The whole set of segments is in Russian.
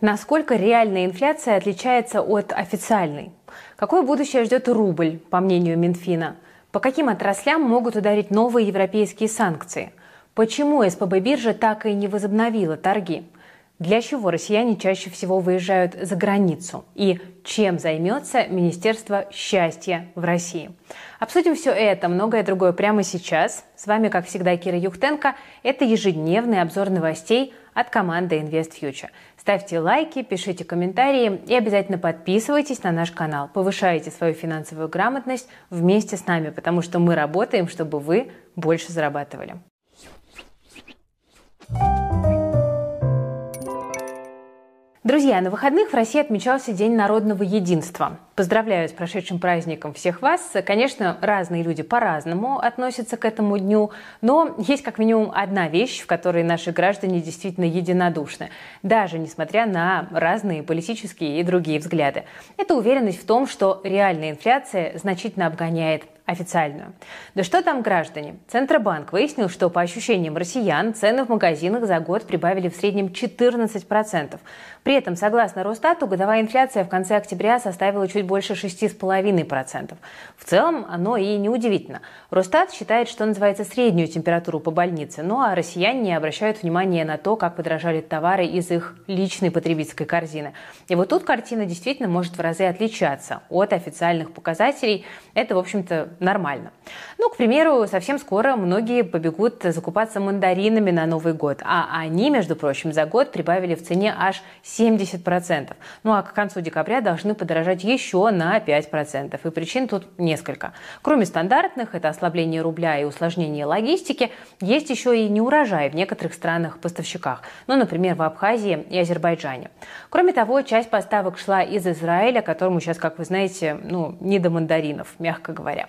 Насколько реальная инфляция отличается от официальной? Какое будущее ждет рубль, по мнению Минфина? По каким отраслям могут ударить новые европейские санкции? Почему СПБ биржа так и не возобновила торги? Для чего россияне чаще всего выезжают за границу? И чем займется Министерство счастья в России? Обсудим все это, многое другое прямо сейчас. С вами, как всегда, Кира Юхтенко. Это ежедневный обзор новостей от команды InvestFuture. Ставьте лайки, пишите комментарии и обязательно подписывайтесь на наш канал. Повышайте свою финансовую грамотность вместе с нами, потому что мы работаем, чтобы вы больше зарабатывали. Друзья, на выходных в России отмечался День народного единства. Поздравляю с прошедшим праздником всех вас. Конечно, разные люди по-разному относятся к этому дню, но есть как минимум одна вещь, в которой наши граждане действительно единодушны, даже несмотря на разные политические и другие взгляды. Это уверенность в том, что реальная инфляция значительно обгоняет официальную. Да что там граждане? Центробанк выяснил, что по ощущениям россиян цены в магазинах за год прибавили в среднем 14%. При этом, согласно Росстату, годовая инфляция в конце октября составила чуть больше 6,5%. В целом, оно и неудивительно. Росстат считает, что называется среднюю температуру по больнице, ну а россияне не обращают внимания на то, как подорожали товары из их личной потребительской корзины. И вот тут картина действительно может в разы отличаться от официальных показателей. Это, в общем-то, нормально. Ну, к примеру, совсем скоро многие побегут закупаться мандаринами на Новый год, а они, между прочим, за год прибавили в цене аж 70%. Ну а к концу декабря должны подорожать еще на 5%. И причин тут несколько. Кроме стандартных, это ослабление рубля и усложнение логистики, есть еще и неурожай в некоторых странах-поставщиках, ну, например, в Абхазии и Азербайджане. Кроме того, часть поставок шла из Израиля, которому сейчас, как вы знаете, ну, не до мандаринов, мягко говоря.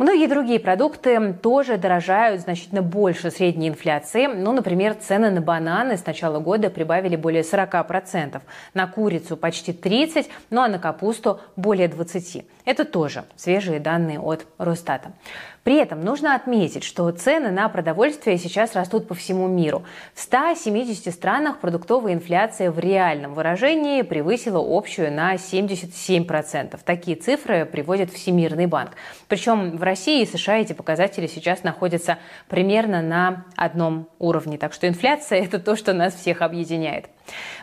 Многие другие продукты тоже дорожают значительно больше средней инфляции. Ну, например, цены на бананы с начала года прибавили более 40%, на курицу почти 30%, ну а на капусту более 20%. Это тоже свежие данные от Росстата. При этом нужно отметить, что цены на продовольствие сейчас растут по всему миру. В 170 странах продуктовая инфляция в реальном выражении превысила общую на 77%. Такие цифры приводит Всемирный банк. Причем в России и США эти показатели сейчас находятся примерно на одном уровне. Так что инфляция – это то, что нас всех объединяет.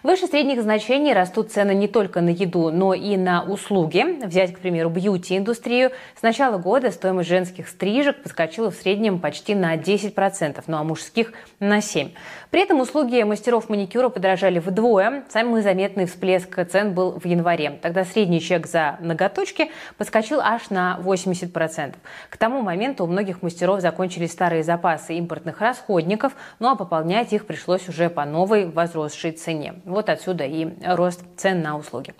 Выше средних значений растут цены не только на еду, но и на услуги. Взять, к примеру, бьюти-индустрию. С начала года стоимость женских стрижек подскочила в среднем почти на 10%, ну а мужских на 7%. При этом услуги мастеров маникюра подорожали вдвое. Самый заметный всплеск цен был в январе. Тогда средний чек за ноготочки подскочил аж на 80%. К тому моменту у многих мастеров закончились старые запасы импортных расходников, ну а пополнять их пришлось уже по новой возросшей цене. Вот отсюда и рост цен на услуги.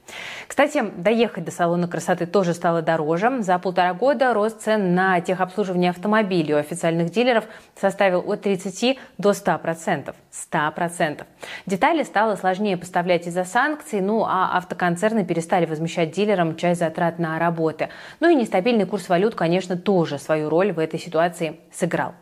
Кстати, доехать до салона красоты тоже стало дороже. За полтора года рост цен на техобслуживание автомобилей у официальных дилеров составил от 30 до 100%. 100%. Детали стало сложнее поставлять из-за санкций, ну а автоконцерны перестали возмещать дилерам часть затрат на работы. Ну и нестабильный курс валют, конечно, тоже свою роль в этой ситуации сыграл.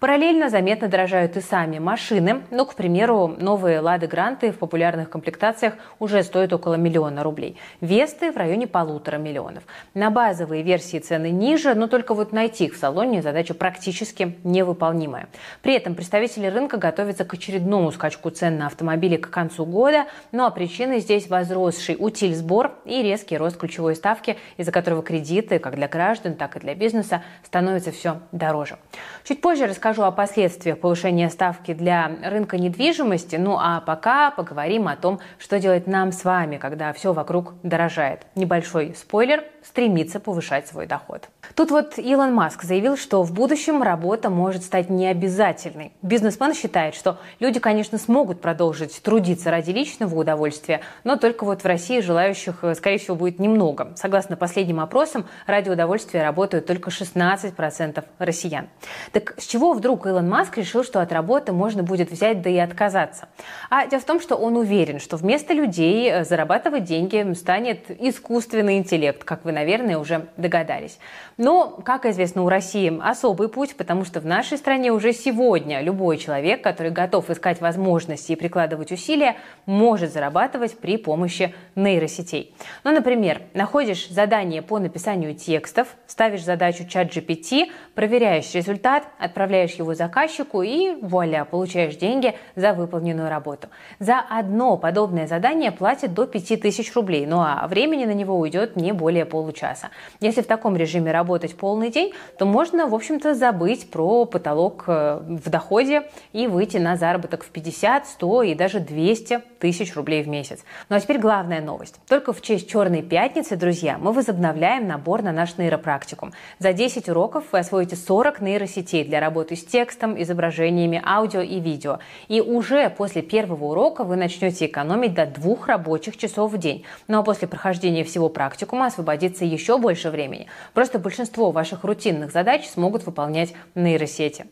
Параллельно заметно дорожают и сами машины. Ну, к примеру, новые «Лады Гранты» популярных комплектациях уже стоят около миллиона рублей. «Весты» в районе полутора миллионов. На базовые версии цены ниже, но только вот найти их в салоне задача практически невыполнимая. При этом представители рынка готовятся к очередному скачку цен на автомобили к концу года. Ну а причиной здесь возросший утиль сбор и резкий рост ключевой ставки, из-за которого кредиты как для граждан, так и для бизнеса становятся все дороже. Чуть позже расскажу о последствиях повышения ставки для рынка недвижимости. Ну а пока поговорим о том, что делать нам с вами, когда все вокруг дорожает. Небольшой спойлер – стремится повышать свой доход. Тут вот Илон Маск заявил, что в будущем работа может стать необязательной. Бизнесмен считает, что люди, конечно, смогут продолжить трудиться ради личного удовольствия, но только вот в России желающих, э, скорее всего, будет немного. Согласно последним опросам, ради удовольствия работают только 16% россиян. Так с чего вдруг Илон Маск решил, что от работы можно будет взять да и отказаться? А дело в том, что что он уверен, что вместо людей э, зарабатывать деньги станет искусственный интеллект, как вы, наверное, уже догадались. Но, как известно, у России особый путь, потому что в нашей стране уже сегодня любой человек, который готов искать возможности и прикладывать усилия, может зарабатывать при помощи нейросетей. Ну, например, находишь задание по написанию текстов, ставишь задачу чат GPT, проверяешь результат, отправляешь его заказчику и вуаля, получаешь деньги за выполненную работу. За одно подобное задание платят до 5000 рублей, ну а времени на него уйдет не более получаса. Если в таком режиме работать полный день, то можно, в общем-то, забыть про потолок э, в доходе и выйти на заработок в 50, 100 и даже 200 тысяч рублей в месяц. Ну а теперь главная новость. Только в честь Черной пятницы, друзья, мы возобновляем набор на наш нейропрактикум. За 10 уроков вы освоите 40 нейросетей для работы с текстом, изображениями, аудио и видео. И уже после первого урока вы начнете экономить до двух рабочих часов в день. Ну а после прохождения всего практикума освободится еще больше времени. Просто большинство ваших рутинных задач смогут выполнять нейросети.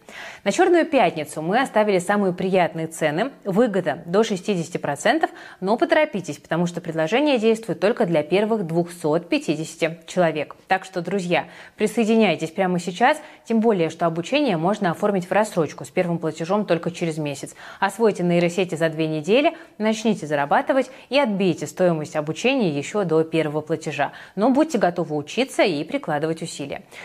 На Черную пятницу мы оставили самые приятные цены. Выгода до 60%, но поторопитесь, потому что предложение действует только для первых 250 человек. Так что, друзья, присоединяйтесь прямо сейчас, тем более, что обучение можно оформить в рассрочку с первым платежом только через месяц. Освойте нейросети за две недели, начните зарабатывать и отбейте стоимость обучения еще до первого платежа. Но будьте готовы учиться и прикладывать усилия.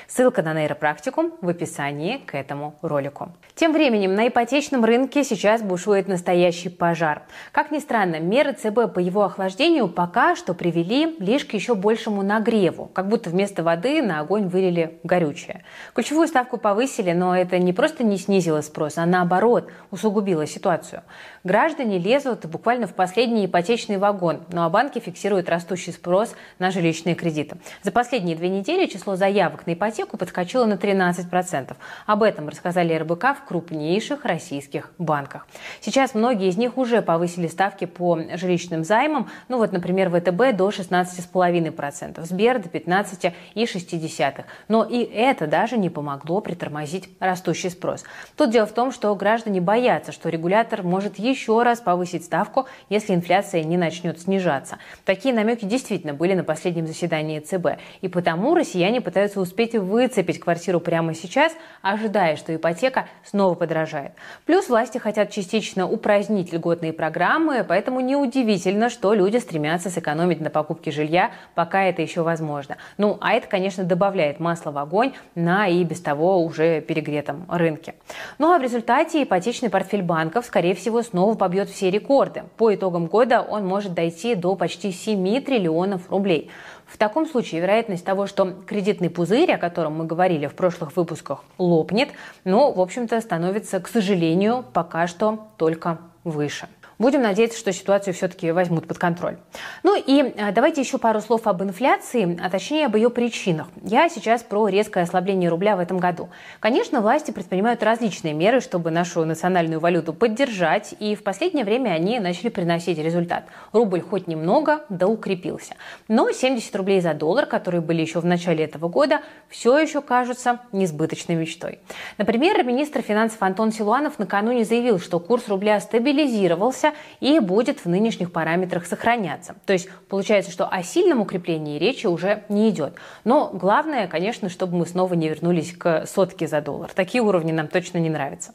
Ссылка на нейропрактикум в описании к этому ролику. Тем временем на ипотечном рынке сейчас бушует настоящий пожар. Как ни странно, меры ЦБ по его охлаждению пока что привели лишь к еще большему нагреву, как будто вместо воды на огонь вылили горючее. Ключевую ставку повысили, но это не просто не снизило спрос, а наоборот усугубило ситуацию. Граждане лезут буквально в последний ипотечный вагон, ну а банки фиксируют растущий спрос на жилищные кредиты. За последние две недели число заявок на ипотеку подскочило на 13%.Об этом рассказали РБК в крупнейших российских банках. Сейчас многие из них уже повысили ставки по жилищным займам. Ну вот, например, ВТБ до 16,5%, Сбер до 15,6%. Но и это даже не помогло притормозить растущий спрос. Тут дело в том, что граждане боятся, что регулятор может еще раз повысить ставку, если инфляция не начнет снижаться. Такие намеки действительно были на последнем заседании ЦБ. И потому россияне пытаются успеть выцепить квартиру прямо сейчас, ожидая, что ипотека снова подорожает. Плюс власти хотят частично упразднить льготные программы, поэтому неудивительно, что люди стремятся сэкономить на покупке жилья, пока это еще возможно. Ну, а это, конечно, добавляет масла в огонь на и без того уже перегретом рынке. Ну а в результате ипотечный портфель банков, скорее всего, снова побьет все рекорды. По итогам года он может дойти до почти 7 триллионов рублей. В таком случае вероятность того, что кредитный пузырь, о котором мы говорили в прошлых выпусках, лопнет, ну, в общем-то, становится, к сожалению, пока что только выше. Будем надеяться, что ситуацию все-таки возьмут под контроль. Ну и а, давайте еще пару слов об инфляции, а точнее об ее причинах. Я сейчас про резкое ослабление рубля в этом году. Конечно, власти предпринимают различные меры, чтобы нашу национальную валюту поддержать, и в последнее время они начали приносить результат. Рубль хоть немного, да укрепился. Но 70 рублей за доллар, которые были еще в начале этого года, все еще кажутся несбыточной мечтой. Например, министр финансов Антон Силуанов накануне заявил, что курс рубля стабилизировался, и будет в нынешних параметрах сохраняться. То есть получается, что о сильном укреплении речи уже не идет. Но главное, конечно, чтобы мы снова не вернулись к сотке за доллар. Такие уровни нам точно не нравятся.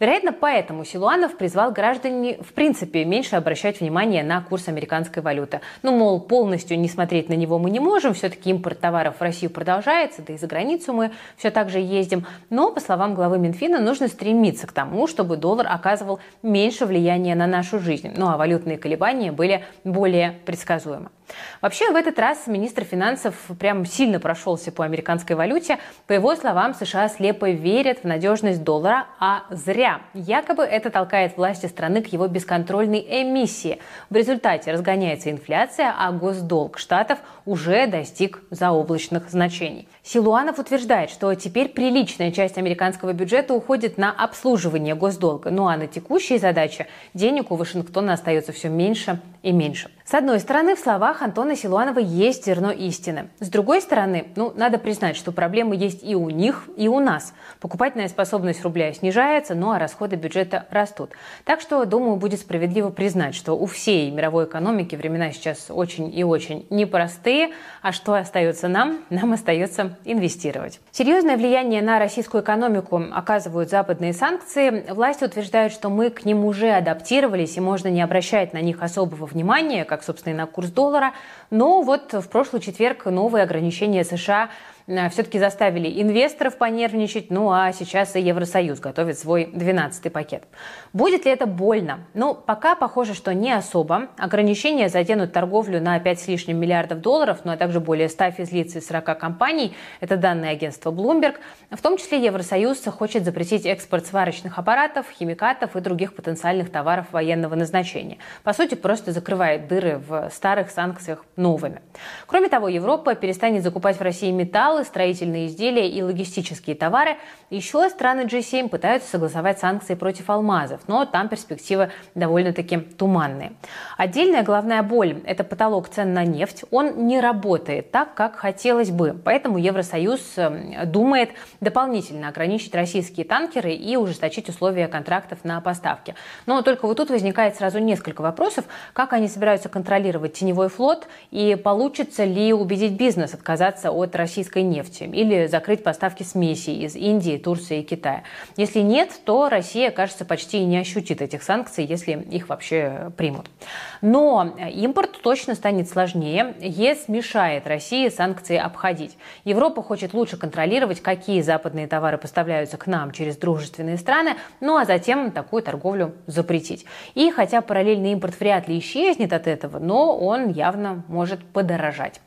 Вероятно, поэтому Силуанов призвал граждане в принципе меньше обращать внимание на курс американской валюты. Ну, мол, полностью не смотреть на него мы не можем, все-таки импорт товаров в Россию продолжается, да и за границу мы все так же ездим. Но, по словам главы Минфина, нужно стремиться к тому, чтобы доллар оказывал меньше влияния на нашу нашу жизнь. Ну а валютные колебания были более предсказуемы. Вообще, в этот раз министр финансов прям сильно прошелся по американской валюте. По его словам, США слепо верят в надежность доллара, а зря. Якобы это толкает власти страны к его бесконтрольной эмиссии. В результате разгоняется инфляция, а госдолг штатов уже достиг заоблачных значений. Силуанов утверждает, что теперь приличная часть американского бюджета уходит на обслуживание госдолга, ну а на текущие задачи денег у Вашингтона остается все меньше и меньше. С одной стороны, в словах Антона Силуанова есть зерно истины. С другой стороны, ну, надо признать, что проблемы есть и у них, и у нас. Покупательная способность рубля снижается, ну а расходы бюджета растут. Так что, думаю, будет справедливо признать, что у всей мировой экономики времена сейчас очень и очень непростые, а что остается нам? Нам остается инвестировать. Серьезное влияние на российскую экономику оказывают западные санкции. Власти утверждают, что мы к ним уже адаптировались и можно не обращать на них особого внимания, как как, собственно, и на курс доллара. Но вот в прошлый четверг новые ограничения США все-таки заставили инвесторов понервничать, ну а сейчас и Евросоюз готовит свой 12-й пакет. Будет ли это больно? Ну, пока похоже, что не особо. Ограничения заденут торговлю на 5 с лишним миллиардов долларов, ну а также более 100 физлиц из 40 компаний. Это данные агентства Bloomberg. В том числе Евросоюз хочет запретить экспорт сварочных аппаратов, химикатов и других потенциальных товаров военного назначения. По сути, просто закрывает дыры в старых санкциях новыми. Кроме того, Европа перестанет закупать в России металл материалы, строительные изделия и логистические товары. Еще страны G7 пытаются согласовать санкции против алмазов, но там перспективы довольно-таки туманные. Отдельная головная боль – это потолок цен на нефть. Он не работает так, как хотелось бы. Поэтому Евросоюз эм, думает дополнительно ограничить российские танкеры и ужесточить условия контрактов на поставки. Но только вот тут возникает сразу несколько вопросов, как они собираются контролировать теневой флот и получится ли убедить бизнес отказаться от российской нефти или закрыть поставки смеси из Индии, Турции и Китая. Если нет, то Россия, кажется, почти не ощутит этих санкций, если их вообще примут. Но импорт точно станет сложнее. ЕС мешает России санкции обходить. Европа хочет лучше контролировать, какие западные товары поставляются к нам через дружественные страны, ну а затем такую торговлю запретить. И хотя параллельный импорт вряд ли исчезнет от этого, но он явно может подорожать.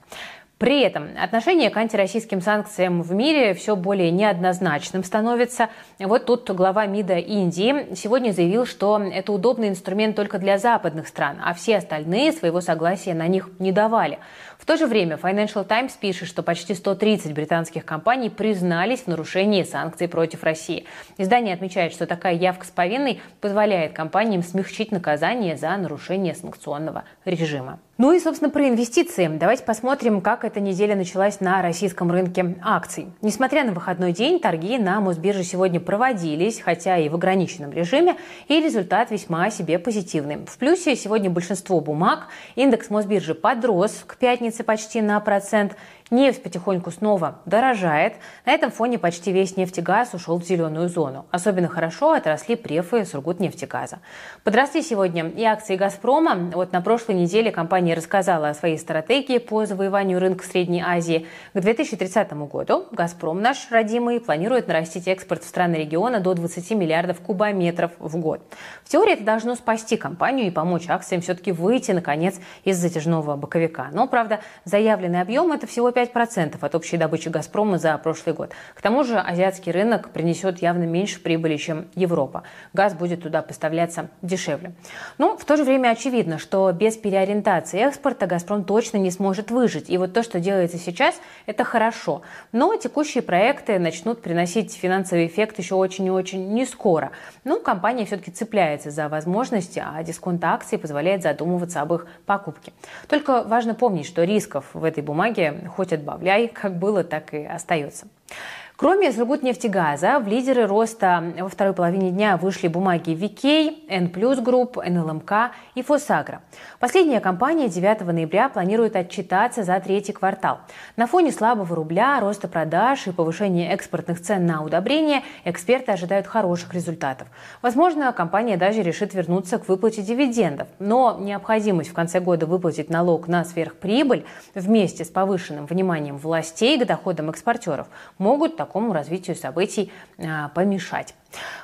При этом отношение к антироссийским санкциям в мире все более неоднозначным становится. Вот тут глава МИДа Индии сегодня заявил, что это удобный инструмент только для западных стран, а все остальные своего согласия на них не давали. В то же время Financial Times пишет, что почти 130 британских компаний признались в нарушении санкций против России. Издание отмечает, что такая явка с повинной позволяет компаниям смягчить наказание за нарушение санкционного режима. Ну и, собственно, про инвестиции. Давайте посмотрим, как эта неделя началась на российском рынке акций. Несмотря на выходной день, торги на Мосбирже сегодня проводились, хотя и в ограниченном режиме, и результат весьма себе позитивный. В плюсе сегодня большинство бумаг. Индекс Мосбиржи подрос к пятнице почти на процент. Нефть потихоньку снова дорожает. На этом фоне почти весь нефтегаз ушел в зеленую зону. Особенно хорошо отросли префы Сургутнефтегаза. Подросли сегодня и акции «Газпрома». Вот на прошлой неделе компания рассказала о своей стратегии по завоеванию рынка Средней Азии. К 2030 году «Газпром» наш родимый планирует нарастить экспорт в страны региона до 20 миллиардов кубометров в год. В теории это должно спасти компанию и помочь акциям все-таки выйти, наконец, из затяжного боковика. Но, правда, заявленный объем – это всего 5 5% от общей добычи «Газпрома» за прошлый год. К тому же азиатский рынок принесет явно меньше прибыли, чем Европа. Газ будет туда поставляться дешевле. Но в то же время очевидно, что без переориентации экспорта «Газпром» точно не сможет выжить. И вот то, что делается сейчас, это хорошо. Но текущие проекты начнут приносить финансовый эффект еще очень и очень не скоро. Ну, компания все-таки цепляется за возможности, а дисконт акций позволяет задумываться об их покупке. Только важно помнить, что рисков в этой бумаге хоть хоть отбавляй, как было, так и остается. Кроме Сургутнефтегаза, в лидеры роста во второй половине дня вышли бумаги VK, N+, Group, НЛМК и Фосагра. Последняя компания 9 ноября планирует отчитаться за третий квартал. На фоне слабого рубля, роста продаж и повышения экспортных цен на удобрения эксперты ожидают хороших результатов. Возможно, компания даже решит вернуться к выплате дивидендов. Но необходимость в конце года выплатить налог на сверхприбыль вместе с повышенным вниманием властей к доходам экспортеров могут так такому развитию событий а, помешать.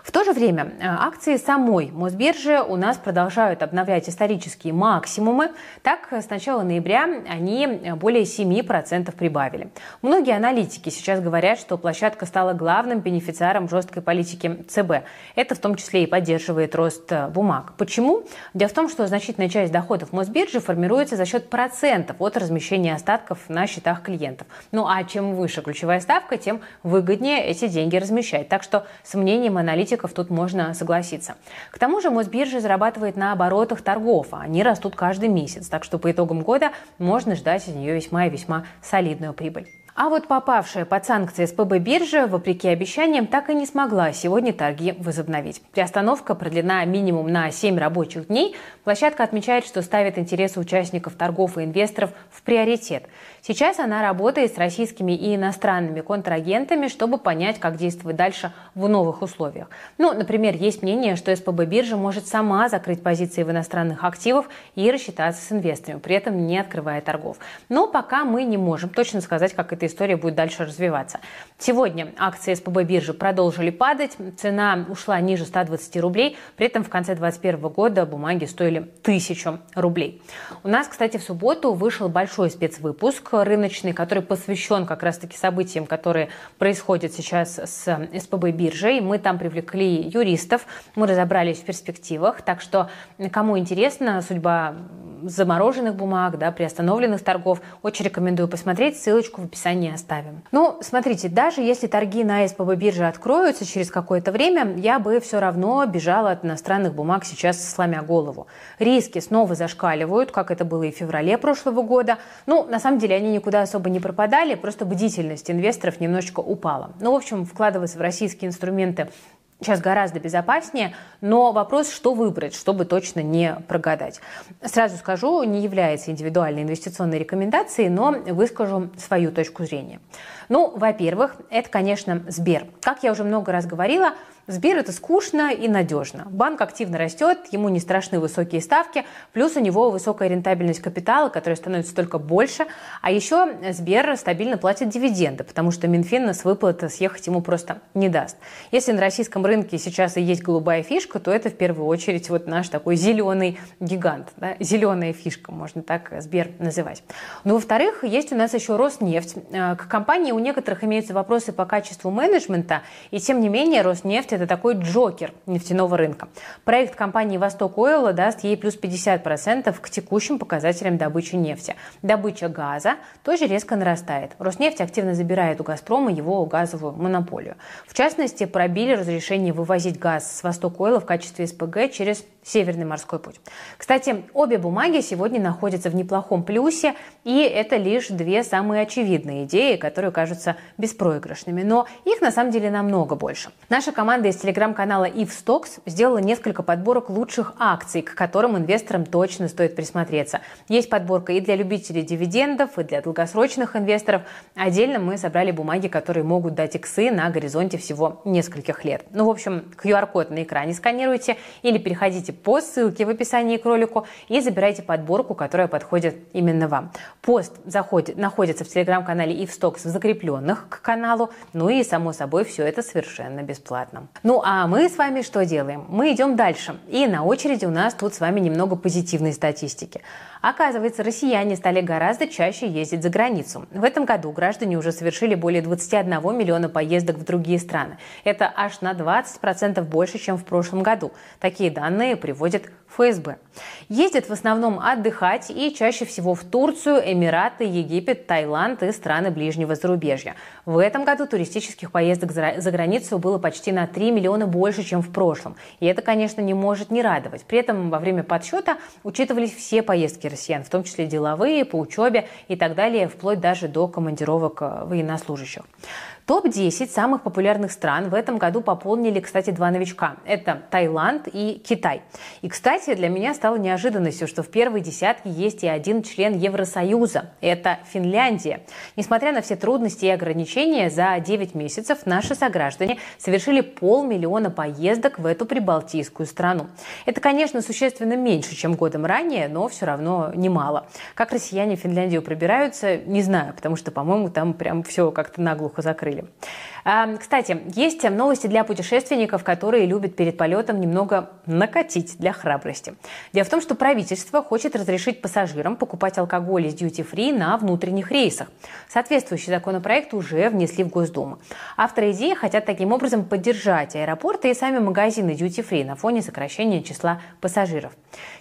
В то же время э, акции самой Мосбиржи у нас продолжают обновлять исторические максимумы. Так, с начала ноября они более 7% прибавили. Многие аналитики сейчас говорят, что площадка стала главным бенефициаром жесткой политики ЦБ. Это в том числе и поддерживает рост э, бумаг. Почему? Дело в том, что значительная часть доходов Мосбиржи формируется за счет процентов от размещения остатков на счетах клиентов. Ну а чем выше ключевая ставка, тем выгоднее эти деньги размещать. Так что с аналитиков тут можно согласиться. К тому же Мосбиржа зарабатывает на оборотах торгов, а они растут каждый месяц, так что по итогам года можно ждать от нее весьма и весьма солидную прибыль. А вот попавшая под санкции СПБ биржа, вопреки обещаниям, так и не смогла сегодня торги возобновить. Приостановка продлена минимум на 7 рабочих дней. Площадка отмечает, что ставит интересы участников торгов и инвесторов в приоритет. Сейчас она работает с российскими и иностранными контрагентами, чтобы понять, как действовать дальше в новых условиях. Ну, например, есть мнение, что СПБ биржа может сама закрыть позиции в иностранных активах и рассчитаться с инвесторами, при этом не открывая торгов. Но пока мы не можем точно сказать, как это история будет дальше развиваться. Сегодня акции СПБ биржи продолжили падать, цена ушла ниже 120 рублей, при этом в конце 2021 года бумаги стоили 1000 рублей. У нас, кстати, в субботу вышел большой спецвыпуск рыночный, который посвящен как раз-таки событиям, которые происходят сейчас с СПБ биржей. Мы там привлекли юристов, мы разобрались в перспективах, так что кому интересна судьба замороженных бумаг, да, приостановленных торгов, очень рекомендую посмотреть, ссылочку в описании оставим. Ну, смотрите, даже если торги на СПБ бирже откроются через какое-то время, я бы все равно бежала от иностранных бумаг сейчас сломя голову. Риски снова зашкаливают, как это было и в феврале прошлого года. Ну, на самом деле, они никуда особо не пропадали, просто бдительность инвесторов немножечко упала. Ну, в общем, вкладываться в российские инструменты сейчас гораздо безопаснее, но вопрос, что выбрать, чтобы точно не прогадать. Сразу скажу, не является индивидуальной инвестиционной рекомендацией, но выскажу свою точку зрения. Ну, во-первых, это, конечно, Сбер. Как я уже много раз говорила, Сбер – это скучно и надежно. Банк активно растет, ему не страшны высокие ставки, плюс у него высокая рентабельность капитала, которая становится только больше. А еще Сбер стабильно платит дивиденды, потому что Минфин с выплаты съехать ему просто не даст. Если на российском рынке сейчас и есть голубая фишка, то это в первую очередь вот наш такой зеленый гигант, да? зеленая фишка, можно так Сбер называть. Но, во-вторых, есть у нас еще Роснефть. Э, к компании у некоторых имеются вопросы по качеству менеджмента, и тем не менее Роснефть это такой джокер нефтяного рынка. Проект компании «Восток Ойла» даст ей плюс 50% к текущим показателям добычи нефти. Добыча газа тоже резко нарастает. Роснефть активно забирает у «Газпрома» его газовую монополию. В частности, пробили разрешение вывозить газ с «Восток Ойла» в качестве СПГ через Северный морской путь. Кстати, обе бумаги сегодня находятся в неплохом плюсе, и это лишь две самые очевидные идеи, которые кажутся беспроигрышными, но их на самом деле намного больше. Наша команда из телеграм-канала If Stocks сделала несколько подборок лучших акций, к которым инвесторам точно стоит присмотреться. Есть подборка и для любителей дивидендов, и для долгосрочных инвесторов. Отдельно мы собрали бумаги, которые могут дать иксы на горизонте всего нескольких лет. Ну, в общем, QR-код на экране сканируйте или переходите по ссылке в описании к ролику и забирайте подборку, которая подходит именно вам. Пост заходит, находится в телеграм-канале Ивстокс в закрепленных к каналу, ну и, само собой, все это совершенно бесплатно. Ну а мы с вами что делаем? Мы идем дальше. И на очереди у нас тут с вами немного позитивной статистики. Оказывается, россияне стали гораздо чаще ездить за границу. В этом году граждане уже совершили более 21 миллиона поездок в другие страны. Это аж на 20% больше, чем в прошлом году. Такие данные приводит ФСБ. Ездят в основном отдыхать и чаще всего в Турцию, Эмираты, Египет, Таиланд и страны ближнего зарубежья. В этом году туристических поездок за границу было почти на 3 миллиона больше, чем в прошлом. И это, конечно, не может не радовать. При этом во время подсчета учитывались все поездки россиян, в том числе деловые, по учебе и так далее, вплоть даже до командировок э, военнослужащих. Топ-10 самых популярных стран в этом году пополнили, кстати, два новичка. Это Таиланд и Китай. И, кстати, для меня стало неожиданностью, что в первой десятке есть и один член Евросоюза. Это Финляндия. Несмотря на все трудности и ограничения, за 9 месяцев наши сограждане совершили полмиллиона поездок в эту прибалтийскую страну. Это, конечно, существенно меньше, чем годом ранее, но все равно немало. Как россияне в Финляндию пробираются, не знаю, потому что, по-моему, там прям все как-то наглухо закрыли. Кстати, есть новости для путешественников, которые любят перед полетом немного накатить для храбрости. Дело в том, что правительство хочет разрешить пассажирам покупать алкоголь из duty-free на внутренних рейсах. Соответствующий законопроект уже внесли в Госдуму. Авторы идеи хотят таким образом поддержать аэропорты и сами магазины duty-free на фоне сокращения числа пассажиров.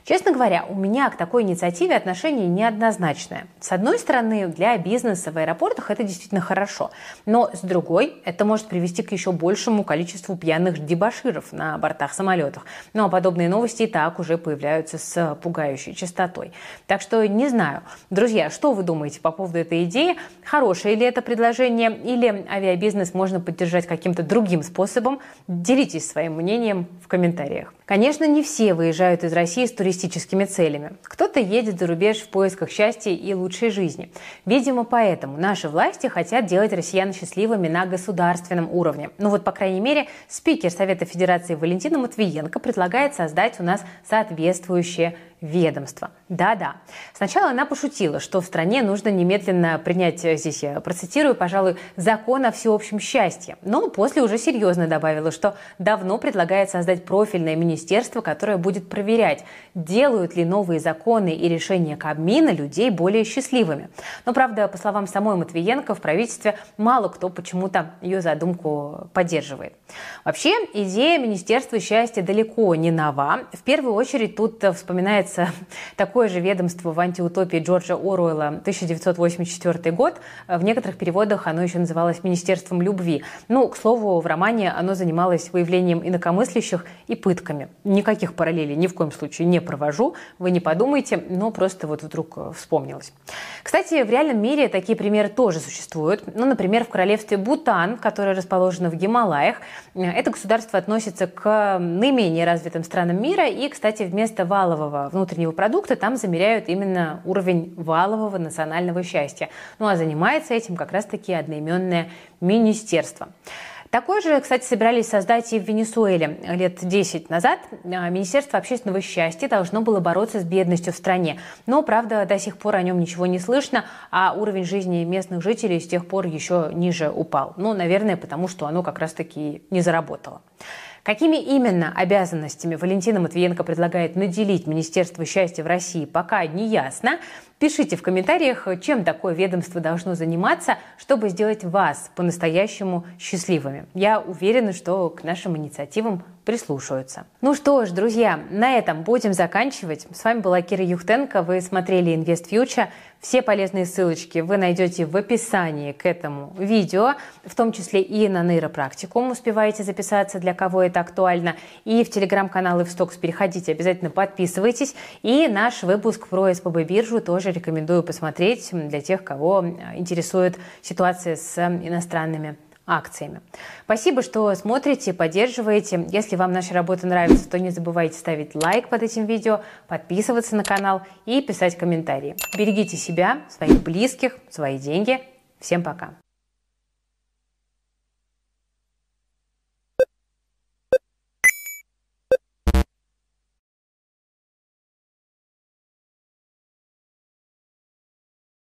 Честно говоря, у меня к такой инициативе отношение неоднозначное. С одной стороны, для бизнеса в аэропортах это действительно хорошо, но с другой, это может привести к еще большему количеству пьяных дебаширов на бортах самолетов. Ну а подобные новости и так уже появляются с пугающей частотой. Так что не знаю. Друзья, что вы думаете по поводу этой идеи? Хорошее ли это предложение или авиабизнес можно поддержать каким-то другим способом? Делитесь своим мнением в комментариях. Конечно, не все выезжают из России с туристическими целями. Кто-то едет за рубеж в поисках счастья и лучшей жизни. Видимо, поэтому наши власти хотят делать россиян счастливыми на государственном уровне. Ну вот, по крайней мере, спикер Совета Федерации Валентина Матвиенко предлагает создать у нас соответствующее ведомства. Да-да. Сначала она пошутила, что в стране нужно немедленно принять, э, здесь я процитирую, пожалуй, закон о всеобщем счастье. Но после уже серьезно добавила, что давно предлагает создать профильное министерство, которое будет проверять, делают ли новые законы и решения Кабмина людей более счастливыми. Но, правда, по словам самой Матвиенко, в правительстве мало кто почему-то ее задумку поддерживает. Вообще, идея Министерства счастья далеко не нова. В первую очередь тут вспоминается появляется такое же ведомство в антиутопии Джорджа Оруэлла 1984 год. В некоторых переводах оно еще называлось Министерством любви. Ну, к слову, в романе оно занималось выявлением инакомыслящих и пытками. Никаких параллелей ни в коем случае не провожу, вы не подумайте, но просто вот вдруг вспомнилось. Кстати, в реальном мире такие примеры тоже существуют. Ну, например, в королевстве Бутан, которое расположено в Гималаях, это государство относится к наименее развитым странам мира и, кстати, вместо валового внутреннего продукта там замеряют именно уровень валового национального счастья. Ну а занимается этим как раз-таки одноименное министерство. Такое же, кстати, собирались создать и в Венесуэле лет 10 назад. А, Министерство общественного счастья должно было бороться с бедностью в стране. Но, правда, до сих пор о нем ничего не слышно, а уровень жизни местных жителей с тех пор еще ниже упал. Ну, наверное, потому что оно как раз-таки не заработало. Какими именно обязанностями Валентина Матвиенко предлагает наделить Министерство счастья в России, пока не ясно. Пишите в комментариях, чем такое ведомство должно заниматься, чтобы сделать вас по-настоящему счастливыми. Я уверена, что к нашим инициативам прислушаются. Ну что ж, друзья, на этом будем заканчивать. С вами была Кира Юхтенко. Вы смотрели Invest Future. Все полезные ссылочки вы найдете в описании к этому видео, в том числе и на нейропрактикум. Успеваете записаться, для кого это актуально. И в телеграм-канал Ивстокс переходите, обязательно подписывайтесь. И наш выпуск про СПБ биржу тоже рекомендую посмотреть для тех, кого интересует ситуация с иностранными акциями. Спасибо, что смотрите, поддерживаете. Если вам наша работа нравится, то не забывайте ставить лайк под этим видео, подписываться на канал и писать комментарии. Берегите себя, своих близких, свои деньги. Всем пока!